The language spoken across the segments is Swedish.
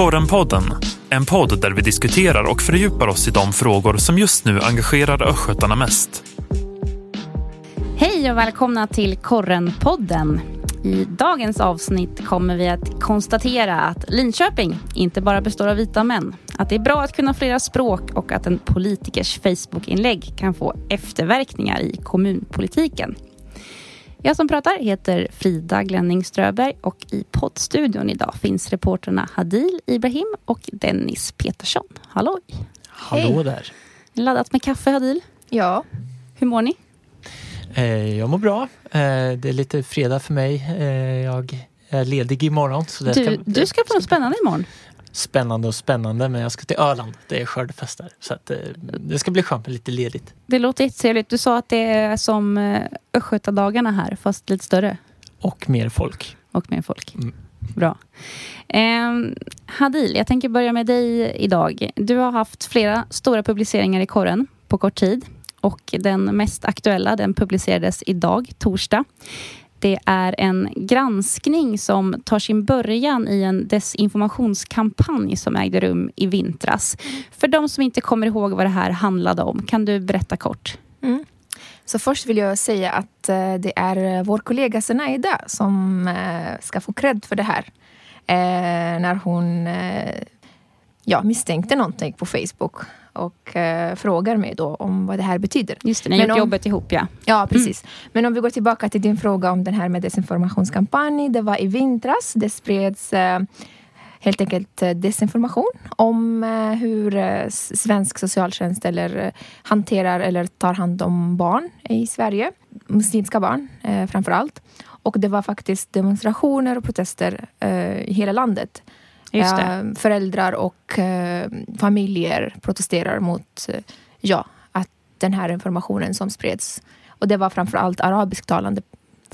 Korrenpodden, en podd där vi diskuterar och fördjupar oss i de frågor som just nu engagerar östgötarna mest. Hej och välkomna till Korrenpodden. I dagens avsnitt kommer vi att konstatera att Linköping inte bara består av vita män, att det är bra att kunna flera språk och att en politikers Facebookinlägg kan få efterverkningar i kommunpolitiken. Jag som pratar heter Frida Glenning Ströberg och i poddstudion idag finns reporterna Hadil Ibrahim och Dennis Petersson. Halloj! Hallå Hej. där. Laddat med kaffe Hadil? Ja. Hur mår ni? Eh, jag mår bra. Eh, det är lite fredag för mig. Eh, jag är ledig imorgon. Så Du, ska, du ska på något spännande imorgon. Spännande och spännande men jag ska till Öland. Det är skördefest där. Så att, eh, det ska bli skönt med lite ledigt. Det låter jättetrevligt. Du sa att det är som eh, Östgötadagarna här, fast lite större Och mer folk. och mer folk. Mm. Bra. Eh, Hadil, jag tänker börja med dig idag. Du har haft flera stora publiceringar i korren på kort tid. Och den mest aktuella den publicerades idag, torsdag. Det är en granskning som tar sin början i en desinformationskampanj som ägde rum i vintras. För de som inte kommer ihåg vad det här handlade om, kan du berätta kort? Mm. Så först vill jag säga att eh, det är eh, vår kollega Zenaida som eh, ska få cred för det här. Eh, när hon eh, ja, misstänkte någonting på Facebook och eh, frågar mig då om vad det här betyder. Just det, ni har gjort om- jobbet ihop ja. Ja, precis. Men om vi går tillbaka till din fråga om den här med desinformationskampanj. Det var i vintras. Det spreds eh, helt enkelt eh, desinformation om eh, hur eh, svensk socialtjänst eller hanterar eller tar hand om barn i Sverige. Muslimska barn framför allt. Och det var faktiskt demonstrationer och protester i hela landet. Just det. Eh, föräldrar och eh, familjer protesterar mot eh, ja, att den här informationen som spreds. Och det var framför allt arabisktalande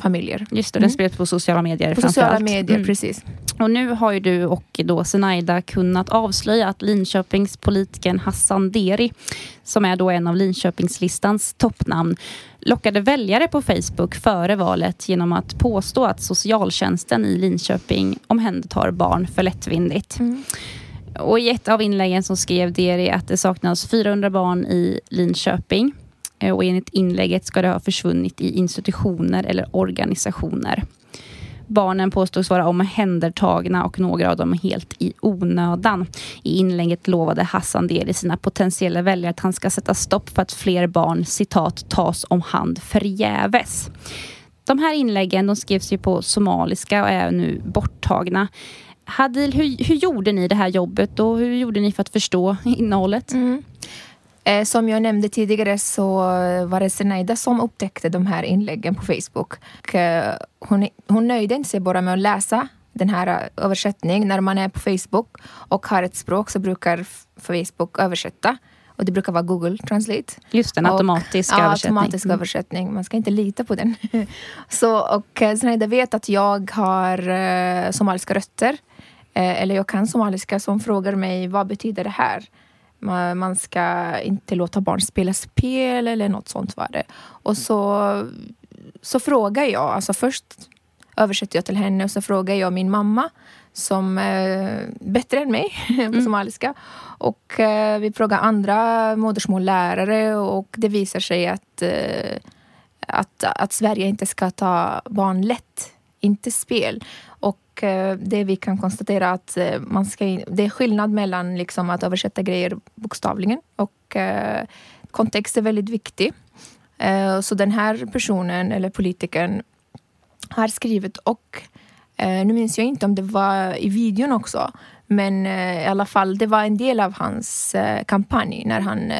familjer. Just det, den Mm. spreds på sociala medier På sociala medier, Mm. precis. Och nu har ju du och då Zenaida kunnat avslöja att Linköpingspolitikern Hassan Deri, som är då en av Linköpingslistans toppnamn, lockade väljare på Facebook före valet genom att påstå att socialtjänsten i Linköping omhändertar barn för lättvindigt. Mm. Och i ett av inläggen så skrev Deri att det saknas 400 barn i Linköping. Eh, och enligt inlägget ska det ha försvunnit i institutioner eller organisationer. Barnen påstods vara omhändertagna och några av dem helt i onödan. I inlägget lovade Hassan Deli sina potentiella väljare att han ska sätta stopp för att fler barn citat tas om hand förgäves. De här inläggen de skrevs ju på somaliska och är nu borttagna. Hadil, hur, hur gjorde ni det här jobbet och hur gjorde ni för att förstå innehållet? Mm. Eh, som jag nämnde tidigare så var det Zenaida som upptäckte de här inläggen på Facebook. Och, eh, hon, hon nöjde inte sig bara med att läsa den här eh, översättningen. När man är på Facebook och har ett språk så brukar Facebook översätta. Och det brukar vara Google Translate. Just den Och- automatiska ja, översättning. automatisk Mm. översättning. Man ska inte lita på den. så, och Zenaida vet att jag har eh, somaliska rötter. Eh, eller jag kan somaliska. Så hon frågar mig vad betyder det här? Man, ska inte låta barn spela spel eller något sånt var det. Och så, så frågar jag. Alltså först översätter jag till henne och så frågar jag min mamma som är bättre än mig på somaliska. Och eh, vi frågar andra modersmållärare och det visar sig att, eh, att, att Sverige inte ska ta barn lätt, inte spel. Och eh, det vi kan konstatera att eh, man ska, det är skillnad mellan liksom, att översätta grejer bokstavligen och eh, kontext är väldigt viktig. Så den här personen eller politikern har skrivit och nu minns jag inte om det var i videon också men i alla fall det var en del av hans kampanj när han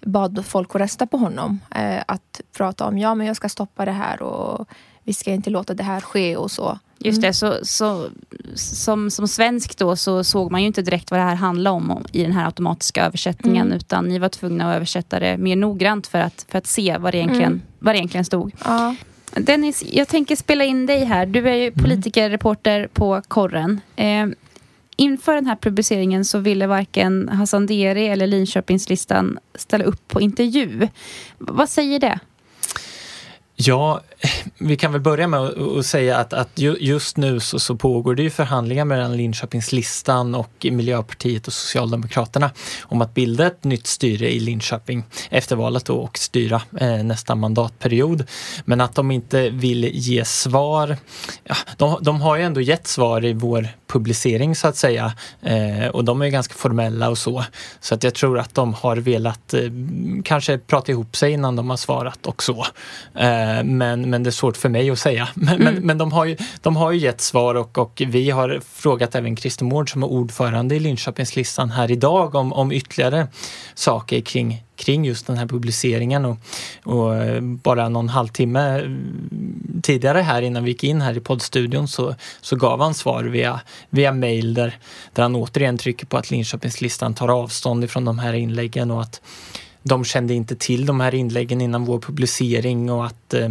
bad folk att rösta på honom. Att prata om ja men jag ska stoppa det här och vi ska inte låta det här ske och så. Just det, så, så, som, som svensk då så såg man ju inte direkt vad det här handlade om, om i den här automatiska översättningen Mm. utan ni var tvungna att översätta det mer noggrant för att, för att se vad det egentligen, Mm. vad det egentligen stod. Ja. Dennis, jag tänker spela in dig här. Du är ju politikerreporter på Korren. Eh, inför den här publiceringen så ville varken Hassan Deri eller Linköpingslistan ställa upp på intervju. V- vad säger det? Ja, vi kan väl börja med att säga att, att just nu så, så, pågår det ju förhandlingar mellan Linköpingslistan och Miljöpartiet och Socialdemokraterna om att bilda ett nytt styre i Linköping efter valet då och styra eh, nästa mandatperiod. Men att de inte vill ge svar. Ja, de, de, har ju ändå gett svar i vår publicering så att säga eh, och de är ganska formella och så. Så att jag tror att de har velat eh, kanske prata ihop sig innan de har svarat och så. Eh, men men det är svårt för mig att säga. Men, mm. men, men, de, har ju, de har ju gett svar och, och vi har frågat även Christer Mård som är ordförande i Linköpingslistan här idag om, om ytterligare saker kring, kring just den här publiceringen. Och, och, bara någon halvtimme mm, tidigare här innan vi gick in här i poddstudion så, så gav han svar via, via mail där, där han återigen trycker på att Linköpingslistan tar avstånd ifrån de här inläggen och att de kände inte till de här inläggen innan vår publicering och att eh,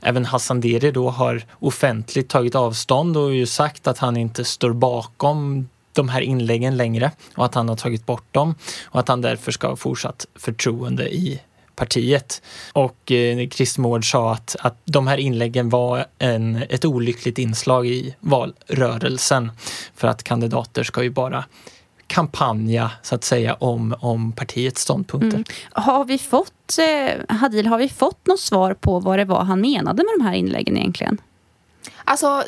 även Hassan Diri då har offentligt tagit avstånd och ju sagt att han inte står bakom de här inläggen längre och att han har tagit bort dem och att han därför ska ha fortsatt förtroende i partiet. Och eh, Christer sa att, att de här inläggen var en, ett olyckligt inslag i valrörelsen för att kandidater ska ju bara kampanja så att säga om, om partiets ståndpunkter. Mm. Har vi fått, eh, Hadil, har vi fått något svar på vad det var han menade med de här inläggen egentligen? Alltså,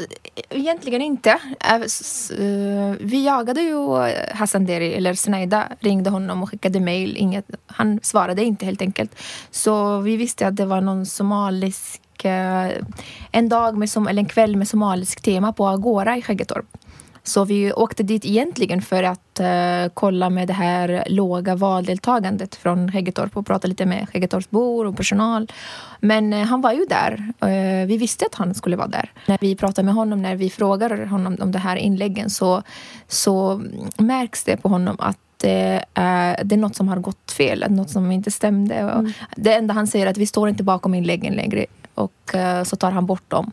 egentligen inte. Äh, eh, vi jagade ju Hassan Deri, eller Sneida ringde honom och skickade mejl. Inget, han svarade inte helt enkelt. Så vi visste att det var någon somalisk... Eh, en dag med, eller en kväll med somalisk tema på Agora i Skäggetorp. Så vi åkte dit egentligen för att uh, kolla med det här låga valdeltagandet från Häggetorp och prata lite med Häggetorpsbor och personal. Men uh, han var ju där. Uh, vi visste att han skulle vara där. När vi pratar med honom, när vi frågar honom om det här inläggen så, så märks det på honom att det är, det är något som har gått fel, något som inte stämde. Mm. Det enda han säger är att vi står inte bakom inläggen längre och så tar han bort dem.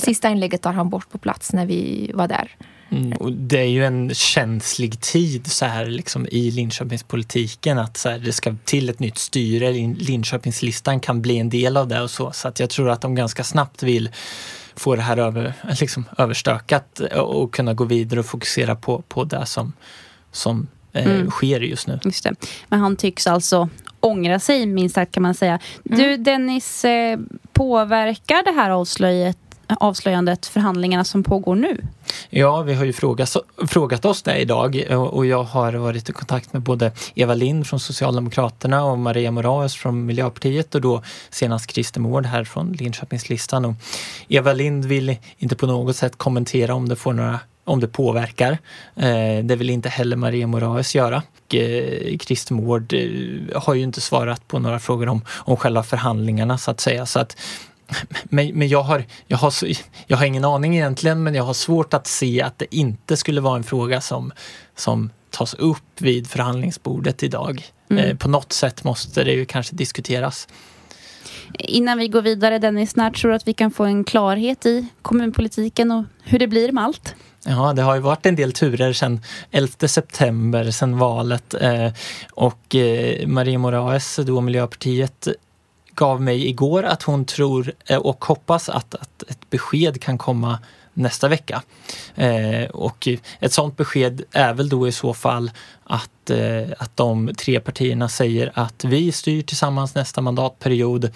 Sista inlägget tar han bort på plats när vi var där. Mm. Och det är ju en känslig tid så här liksom i Linköpingspolitiken att så här, det ska till ett nytt styre. Linköpingslistan kan bli en del av det och så. Så att jag tror att de ganska snabbt vill få det här över, liksom, överstökat och kunna gå vidare och fokusera på, på det som, som eh, mm. sker just nu. Just det. Men han tycks alltså ångra sig minst sagt kan man säga. Mm. Du Dennis, eh, påverkar det här avslöjet avslöjandet förhandlingarna som pågår nu? Ja, vi har ju frågat, frågat oss det idag eh, och jag har varit i kontakt med både Eva Lind från Socialdemokraterna och Maria Moraes från Miljöpartiet och då senast Christer Mård här från Linköpingslistan. Och Eva Lind vill inte på något sätt kommentera om det får några om det påverkar. Eh, det vill inte heller Maria Moraes göra. Eh, Christer Mård har ju inte svarat på några frågor om, om själva förhandlingarna så att säga. Så att men, men jag, har, jag, har, jag har ingen aning egentligen, men jag har svårt att se att det inte skulle vara en fråga som, som tas upp vid förhandlingsbordet idag. Mm. Eh, på något sätt måste det ju kanske diskuteras. Innan vi går vidare Dennis, när tror du att vi kan få en klarhet i kommunpolitiken och hur det blir med allt? Ja, det har ju varit en del turer sedan 11 september, sedan valet. Eh, och eh, Maria Moraes, då Miljöpartiet, gav mig igår att hon tror eh, och hoppas att, att ett besked kan komma nästa vecka. Eh, och ett sådant besked är väl då i så fall att, eh, att de tre partierna säger att vi styr tillsammans nästa mandatperiod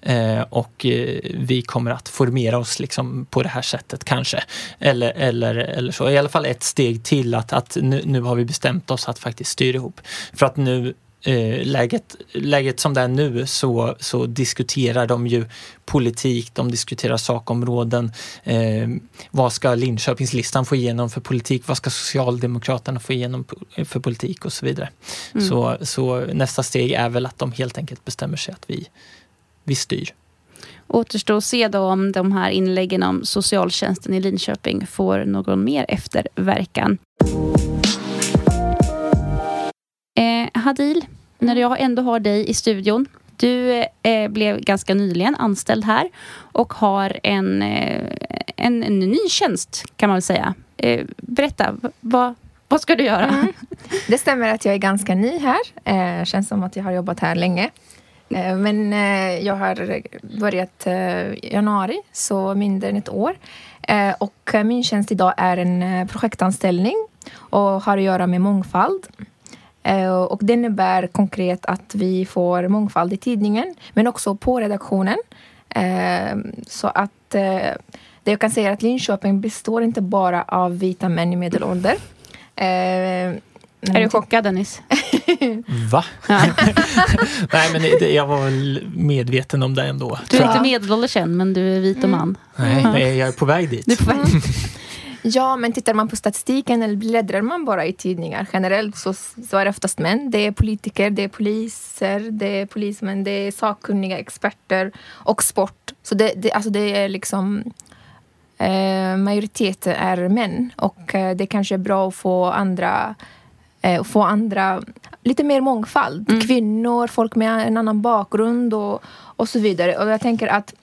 eh, och eh, vi kommer att formera oss liksom på det här sättet kanske. Eller, eller, eller så. I alla fall ett steg till att, att nu, nu har vi bestämt oss att faktiskt styra ihop. För att nu eh, läget, läget som det är nu så, så diskuterar de ju politik, de diskuterar sakområden. Eh, vad ska Linköpingslistan få igenom för politik? Vad ska Socialdemokraterna få igenom för politik och så vidare. Mm. Så, så nästa steg är väl att de helt enkelt bestämmer sig att vi, vi styr. Återstår att se då om de här inläggen om socialtjänsten i Linköping får någon mer efterverkan. Hadil, när jag ändå har dig i studion. Du eh, eh, blev ganska nyligen anställd här och har en, eh, en, en, ny tjänst kan man väl säga. Eh, berätta, vad, vad ska du göra? Mm. Det stämmer att jag är ganska ny här. Eh, känns som att jag har jobbat här länge. Eh, men eh, jag har börjat eh, i januari, så mindre än ett år. Eh, och min tjänst idag är en projektanställning och har att göra med mångfald. Och det innebär konkret att vi får mångfald i tidningen, men också på redaktionen. Så att det jag kan säga är att Linköping består inte bara av vita män i medelålder. Är du chockad Dennis? Va? Nej men det, jag var väl medveten om det ändå. Du är inte medelålders än men du är vit och mm. man. Nej, nej, jag är på väg dit. På väg. Ja, men tittar man på statistiken eller bläddrar man bara i tidningar generellt så, så är det oftast män. Det är politiker, det är poliser, det är polismän, det är sakkunniga experter och sport. Så det, det, alltså det är liksom eh, majoriteten är män och eh, det kanske är bra att få andra eh, få andra, lite mer mångfald. Mm. Kvinnor, folk med en annan bakgrund och, och så vidare. Och jag tänker att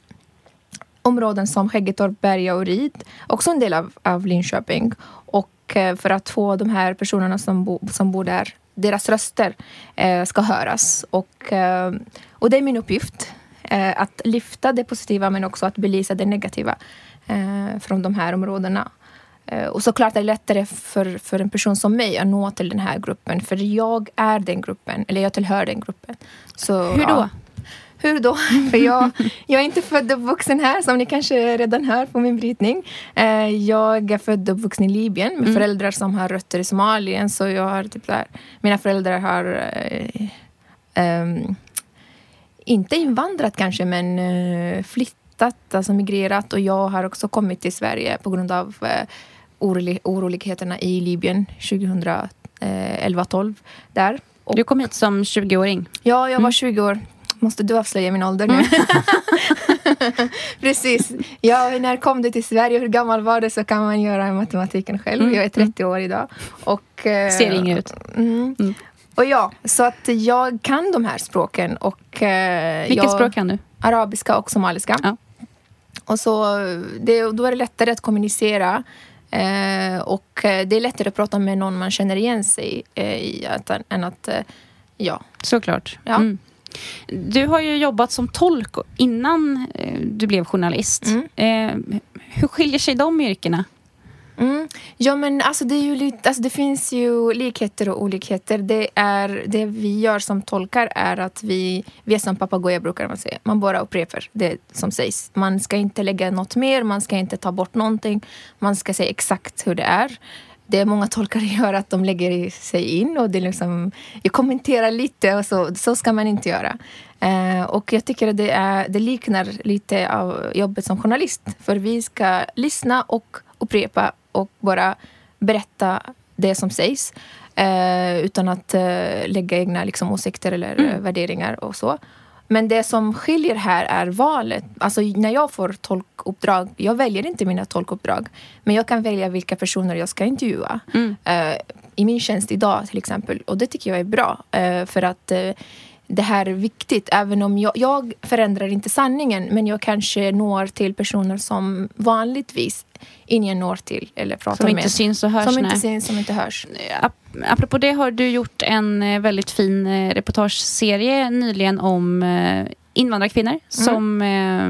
områden som Skäggetorp, Berga och Rid, också en del av, av Linköping. Och eh, för att få de här personerna som, bo, som bor där, deras röster eh, ska höras. Och, eh, och det är min uppgift. Eh, att lyfta det positiva men också att belysa det negativa eh, från de här områdena. Och såklart är det lättare för, för en person som mig att nå till den här gruppen. För jag är den gruppen, eller jag tillhör den gruppen. Så, Hur då? Ja. Hur då? För jag, jag är inte född och uppvuxen här, som ni kanske redan hör på min brytning. Eh, jag är född och uppvuxen i Libyen med mm. föräldrar som har rötter i Somalien. Så jag har typ där, mina föräldrar har eh, um, inte invandrat kanske, men uh, flyttat, alltså migrerat. Och jag har också kommit till Sverige på grund av uh, orolig, oroligheterna i Libyen 2011-12. Där. Och, du kom hit som 20-åring? Ja, jag var 20 mm. år. Måste du avslöja min ålder nu? Mm. Precis. Ja, när kom du till Sverige? Hur gammal var du? Så kan man göra matematiken själv. Mm. Jag är 30 år idag. Och, eh, Ser ingen ut. Mm. Mm. Och ja, så att jag kan de här språken. Och, eh, Vilket jag, språk kan du? Arabiska och somaliska. Ja. Och så, det, då är det lättare att kommunicera Eh, och eh, det är lättare att prata med någon man känner igen sig i att, än att... Ja. Såklart. Ja. Mm. Du har ju jobbat som tolk innan eh, du blev journalist. Mm. Eh, hur skiljer sig de yrkena? Mm. Ja, men alltså det, är ju lite, alltså det finns ju likheter och olikheter. Det, är, det vi gör som tolkar är att vi, vi är som papegoja brukar man säga. Man bara upprepar det som sägs. Man ska inte lägga något mer, man ska inte ta bort någonting. Man ska säga exakt hur det är. Det många tolkare gör att de lägger sig in och det liksom, jag kommenterar lite och så, så ska man inte göra. Eh, och jag tycker att det, är, det liknar lite av jobbet som journalist. För vi ska lyssna och upprepa och bara berätta det som sägs. Eh, utan att eh, lägga egna liksom, åsikter eller mm. Eh, värderingar och så. Men det som skiljer här är valet. Alltså när jag får tolkuppdrag, jag väljer inte mina tolkuppdrag. Men jag kan välja vilka personer jag ska intervjua. Mm. Uh, I min tjänst idag till exempel. Och det tycker jag är bra. Uh, för att uh, det här är viktigt. Även om jag, jag förändrar inte sanningen men jag kanske når till personer som vanligtvis ingen når till eller pratar som med. Som inte syns och hörs. Som inte syns, som inte hörs. Apropå det har du gjort en eh, väldigt fin eh, reportageserie nyligen om eh, invandrarkvinnor mm. som eh,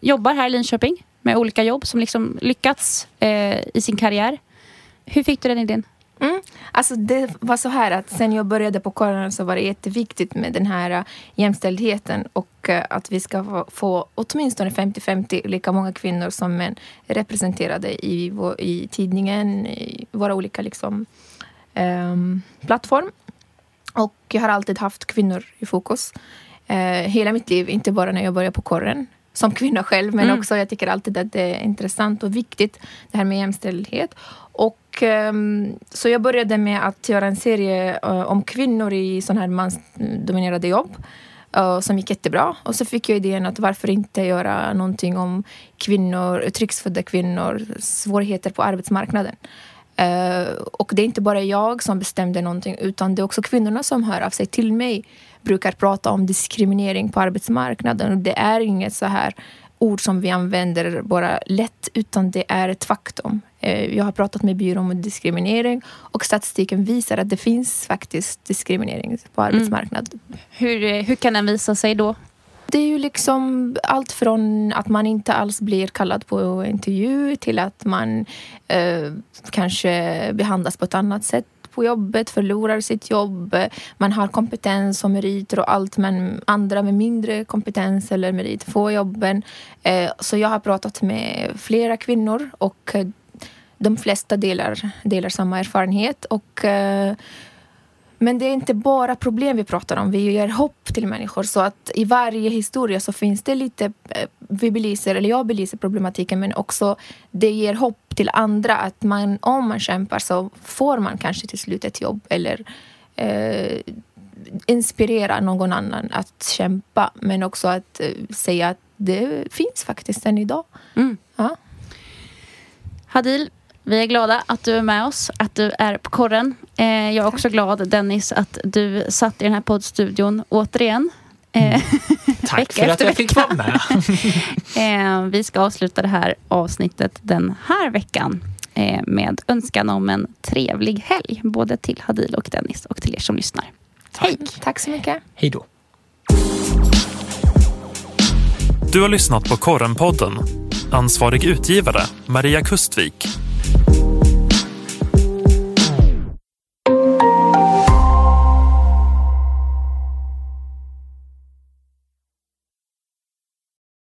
jobbar här i Linköping med olika jobb som liksom lyckats eh, i sin karriär. Hur fick du den idén? Mm. Alltså det var så här att sen jag började på kåren så var det jätteviktigt med den här äh, jämställdheten och äh, att vi ska få, åtminstone 50-50 lika många kvinnor som män representerade i, vår, i tidningen, i våra olika liksom, um, plattform. Och jag har alltid haft kvinnor i fokus. Uh, hela mitt liv, inte bara när jag började på korren som kvinna själv men mm. också jag tycker alltid att det är intressant och viktigt det här med jämställdhet. Och, Ehm, så jag började med att göra en serie eh, om kvinnor i sådana här mansdominerade jobb. Eh, som gick jättebra. Och så fick jag idén att varför inte göra någonting om kvinnor, utrikesfödda kvinnor, svårigheter på arbetsmarknaden. Uh, och det är inte bara jag som bestämde någonting utan det är också kvinnorna som hör av sig till mig. Brukar prata om diskriminering på arbetsmarknaden och det är inget så här ord som vi använder bara lätt utan det är ett faktum. Eh, jag har pratat med byrån mot diskriminering och statistiken visar att det finns faktiskt diskriminering på arbetsmarknaden. Mm. Hur, hur kan den visa sig då? Det är ju liksom allt från att man inte alls blir kallad på intervju till att man eh, kanske behandlas på ett annat sätt på jobbet, förlorar sitt jobb. Man har kompetens och meriter och allt men andra med mindre kompetens eller merit får jobben. Eh, så jag har pratat med flera kvinnor och eh, de flesta delar, delar samma erfarenhet. Och, eh, men det är inte bara problem vi pratar om. Vi ger hopp till människor. Så att i varje historia så finns det lite... Vi belyser, eller jag belyser problematiken men också det ger hopp till andra att man, om man kämpar så får man kanske till slut ett jobb eller eh, inspirera någon annan att kämpa men också att eh, säga att det finns faktiskt än idag. Mm. Ja. Hadil, vi är glada att du är med oss, att du är på korren. Eh, jag är också glad, Dennis, att du satt i den här poddstudion återigen. Eh, mm. Tack för att jag fick vara med. Eh, vi ska avsluta det här avsnittet den här veckan med önskan om en trevlig helg. Både till Hadil och Dennis och till er som lyssnar. Tack. Hej! Tack så mycket. Hej då. Du har lyssnat på Korrenpodden. Ansvarig utgivare Maria Kustvik